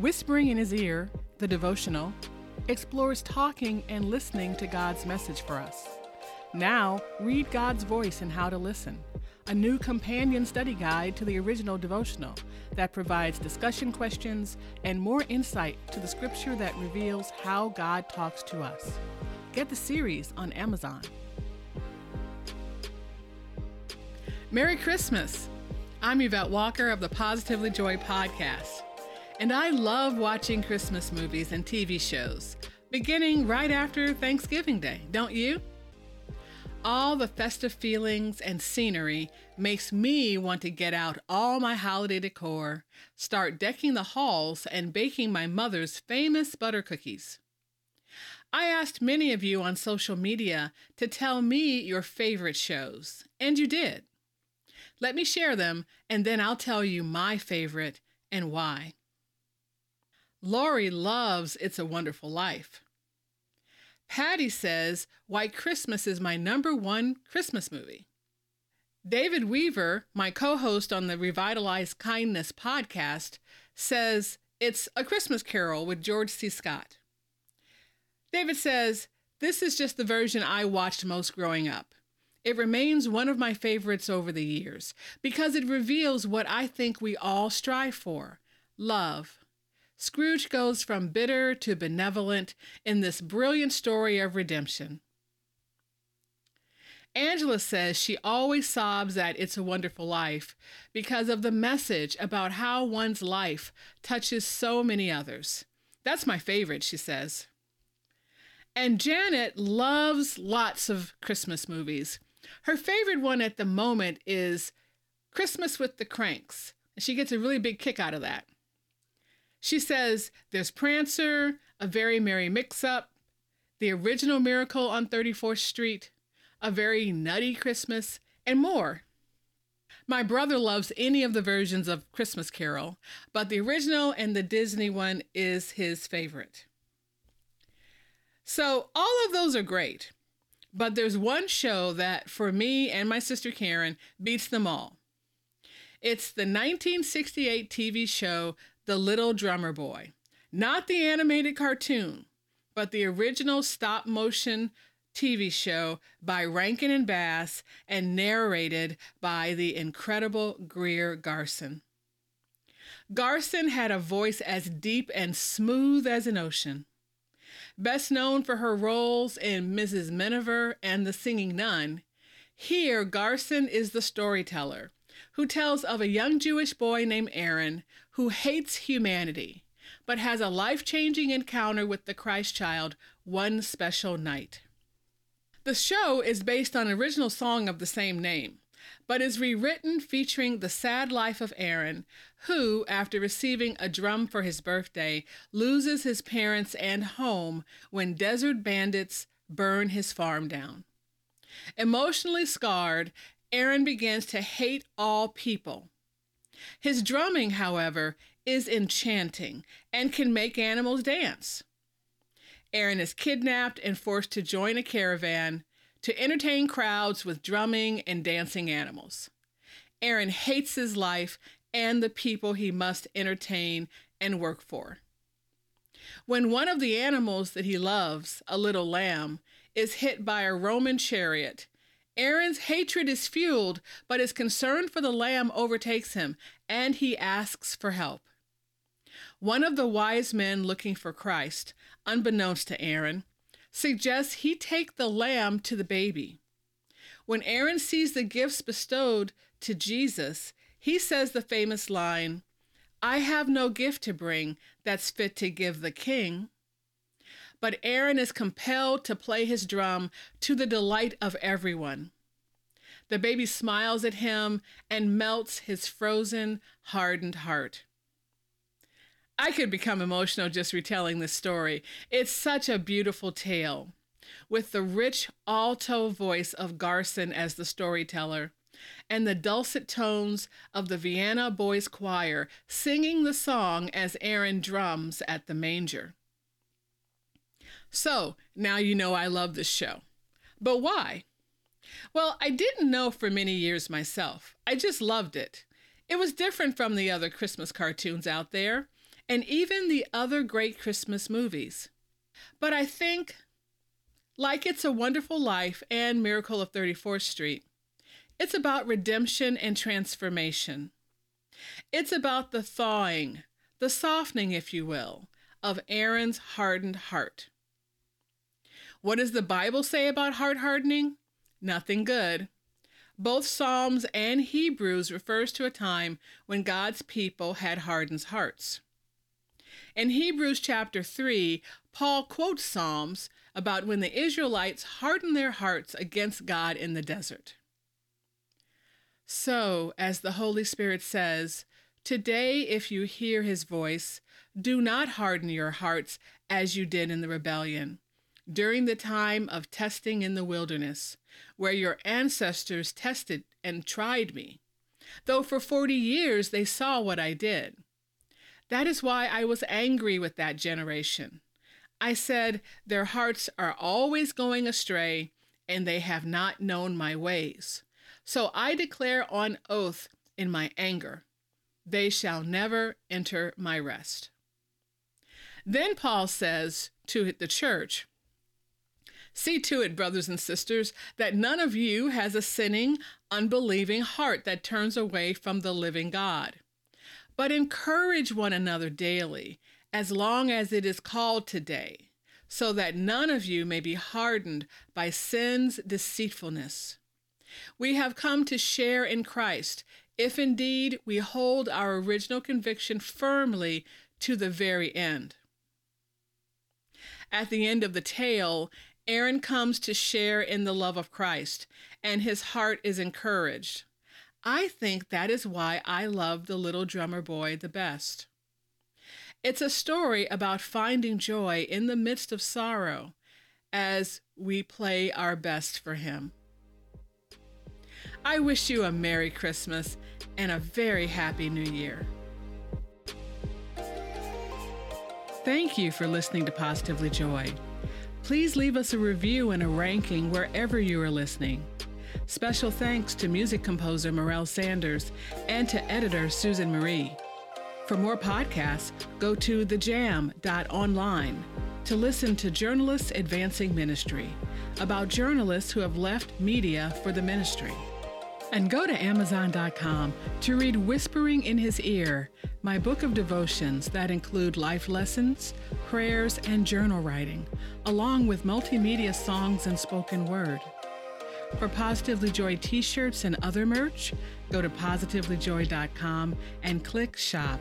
Whispering in His Ear, the devotional, explores talking and listening to God's message for us. Now, read God's voice and how to listen, a new companion study guide to the original devotional that provides discussion questions and more insight to the scripture that reveals how God talks to us. Get the series on Amazon. Merry Christmas! I'm Yvette Walker of the Positively Joy podcast, and I love watching Christmas movies and TV shows, beginning right after Thanksgiving Day, don't you? All the festive feelings and scenery makes me want to get out all my holiday decor, start decking the halls, and baking my mother's famous butter cookies. I asked many of you on social media to tell me your favorite shows, and you did. Let me share them, and then I'll tell you my favorite and why. Lori loves It's a Wonderful Life. Patty says White Christmas is my number one Christmas movie. David Weaver, my co host on the Revitalized Kindness podcast, says it's A Christmas Carol with George C. Scott. David says, This is just the version I watched most growing up. It remains one of my favorites over the years because it reveals what I think we all strive for love. Scrooge goes from bitter to benevolent in this brilliant story of redemption. Angela says she always sobs at It's a Wonderful Life because of the message about how one's life touches so many others. That's my favorite, she says. And Janet loves lots of Christmas movies. Her favorite one at the moment is Christmas with the Cranks. She gets a really big kick out of that. She says there's Prancer, A Very Merry Mix Up, The Original Miracle on 34th Street, A Very Nutty Christmas, and more. My brother loves any of the versions of Christmas Carol, but the original and the Disney one is his favorite. So, all of those are great. But there's one show that, for me and my sister Karen, beats them all. It's the 1968 TV show The Little Drummer Boy. Not the animated cartoon, but the original stop motion TV show by Rankin and Bass and narrated by the incredible Greer Garson. Garson had a voice as deep and smooth as an ocean. Best known for her roles in Mrs. Miniver and The Singing Nun, here Garson is the storyteller who tells of a young Jewish boy named Aaron who hates humanity but has a life changing encounter with the Christ child one special night. The show is based on an original song of the same name but is rewritten featuring the sad life of Aaron, who, after receiving a drum for his birthday, loses his parents and home when desert bandits burn his farm down. Emotionally scarred, Aaron begins to hate all people. His drumming, however, is enchanting and can make animals dance. Aaron is kidnapped and forced to join a caravan to entertain crowds with drumming and dancing animals. Aaron hates his life and the people he must entertain and work for. When one of the animals that he loves, a little lamb, is hit by a Roman chariot, Aaron's hatred is fueled, but his concern for the lamb overtakes him, and he asks for help. One of the wise men looking for Christ, unbeknownst to Aaron, suggests he take the lamb to the baby. When Aaron sees the gifts bestowed to Jesus, he says the famous line, I have no gift to bring that's fit to give the king. But Aaron is compelled to play his drum to the delight of everyone. The baby smiles at him and melts his frozen, hardened heart. I could become emotional just retelling this story. It's such a beautiful tale. With the rich alto voice of Garson as the storyteller, and the dulcet tones of the Vienna Boys Choir singing the song as Aaron drums at the manger. So, now you know I love this show. But why? Well, I didn't know for many years myself. I just loved it. It was different from the other Christmas cartoons out there and even the other great Christmas movies. But I think, like It's a Wonderful Life and Miracle of 34th Street, it's about redemption and transformation. It's about the thawing, the softening, if you will, of Aaron's hardened heart. What does the Bible say about heart hardening? Nothing good. Both Psalms and Hebrews refers to a time when God's people had hardened hearts. In Hebrews chapter 3, Paul quotes Psalms about when the Israelites hardened their hearts against God in the desert. So, as the Holy Spirit says, Today, if you hear his voice, do not harden your hearts as you did in the rebellion, during the time of testing in the wilderness, where your ancestors tested and tried me, though for forty years they saw what I did. That is why I was angry with that generation. I said, Their hearts are always going astray, and they have not known my ways. So I declare on oath in my anger they shall never enter my rest. Then Paul says to the church, See to it, brothers and sisters, that none of you has a sinning, unbelieving heart that turns away from the living God. But encourage one another daily, as long as it is called today, so that none of you may be hardened by sin's deceitfulness. We have come to share in Christ if indeed we hold our original conviction firmly to the very end. At the end of the tale, Aaron comes to share in the love of Christ, and his heart is encouraged. I think that is why I love the little drummer boy the best. It's a story about finding joy in the midst of sorrow as we play our best for him. I wish you a Merry Christmas and a very Happy New Year. Thank you for listening to Positively Joy. Please leave us a review and a ranking wherever you are listening. Special thanks to music composer Morel Sanders and to editor Susan Marie. For more podcasts, go to thejam.online to listen to Journalists Advancing Ministry about journalists who have left media for the ministry. And go to Amazon.com to read Whispering in His Ear, my book of devotions that include life lessons, prayers, and journal writing, along with multimedia songs and spoken word. For Positively Joy t shirts and other merch, go to positivelyjoy.com and click Shop.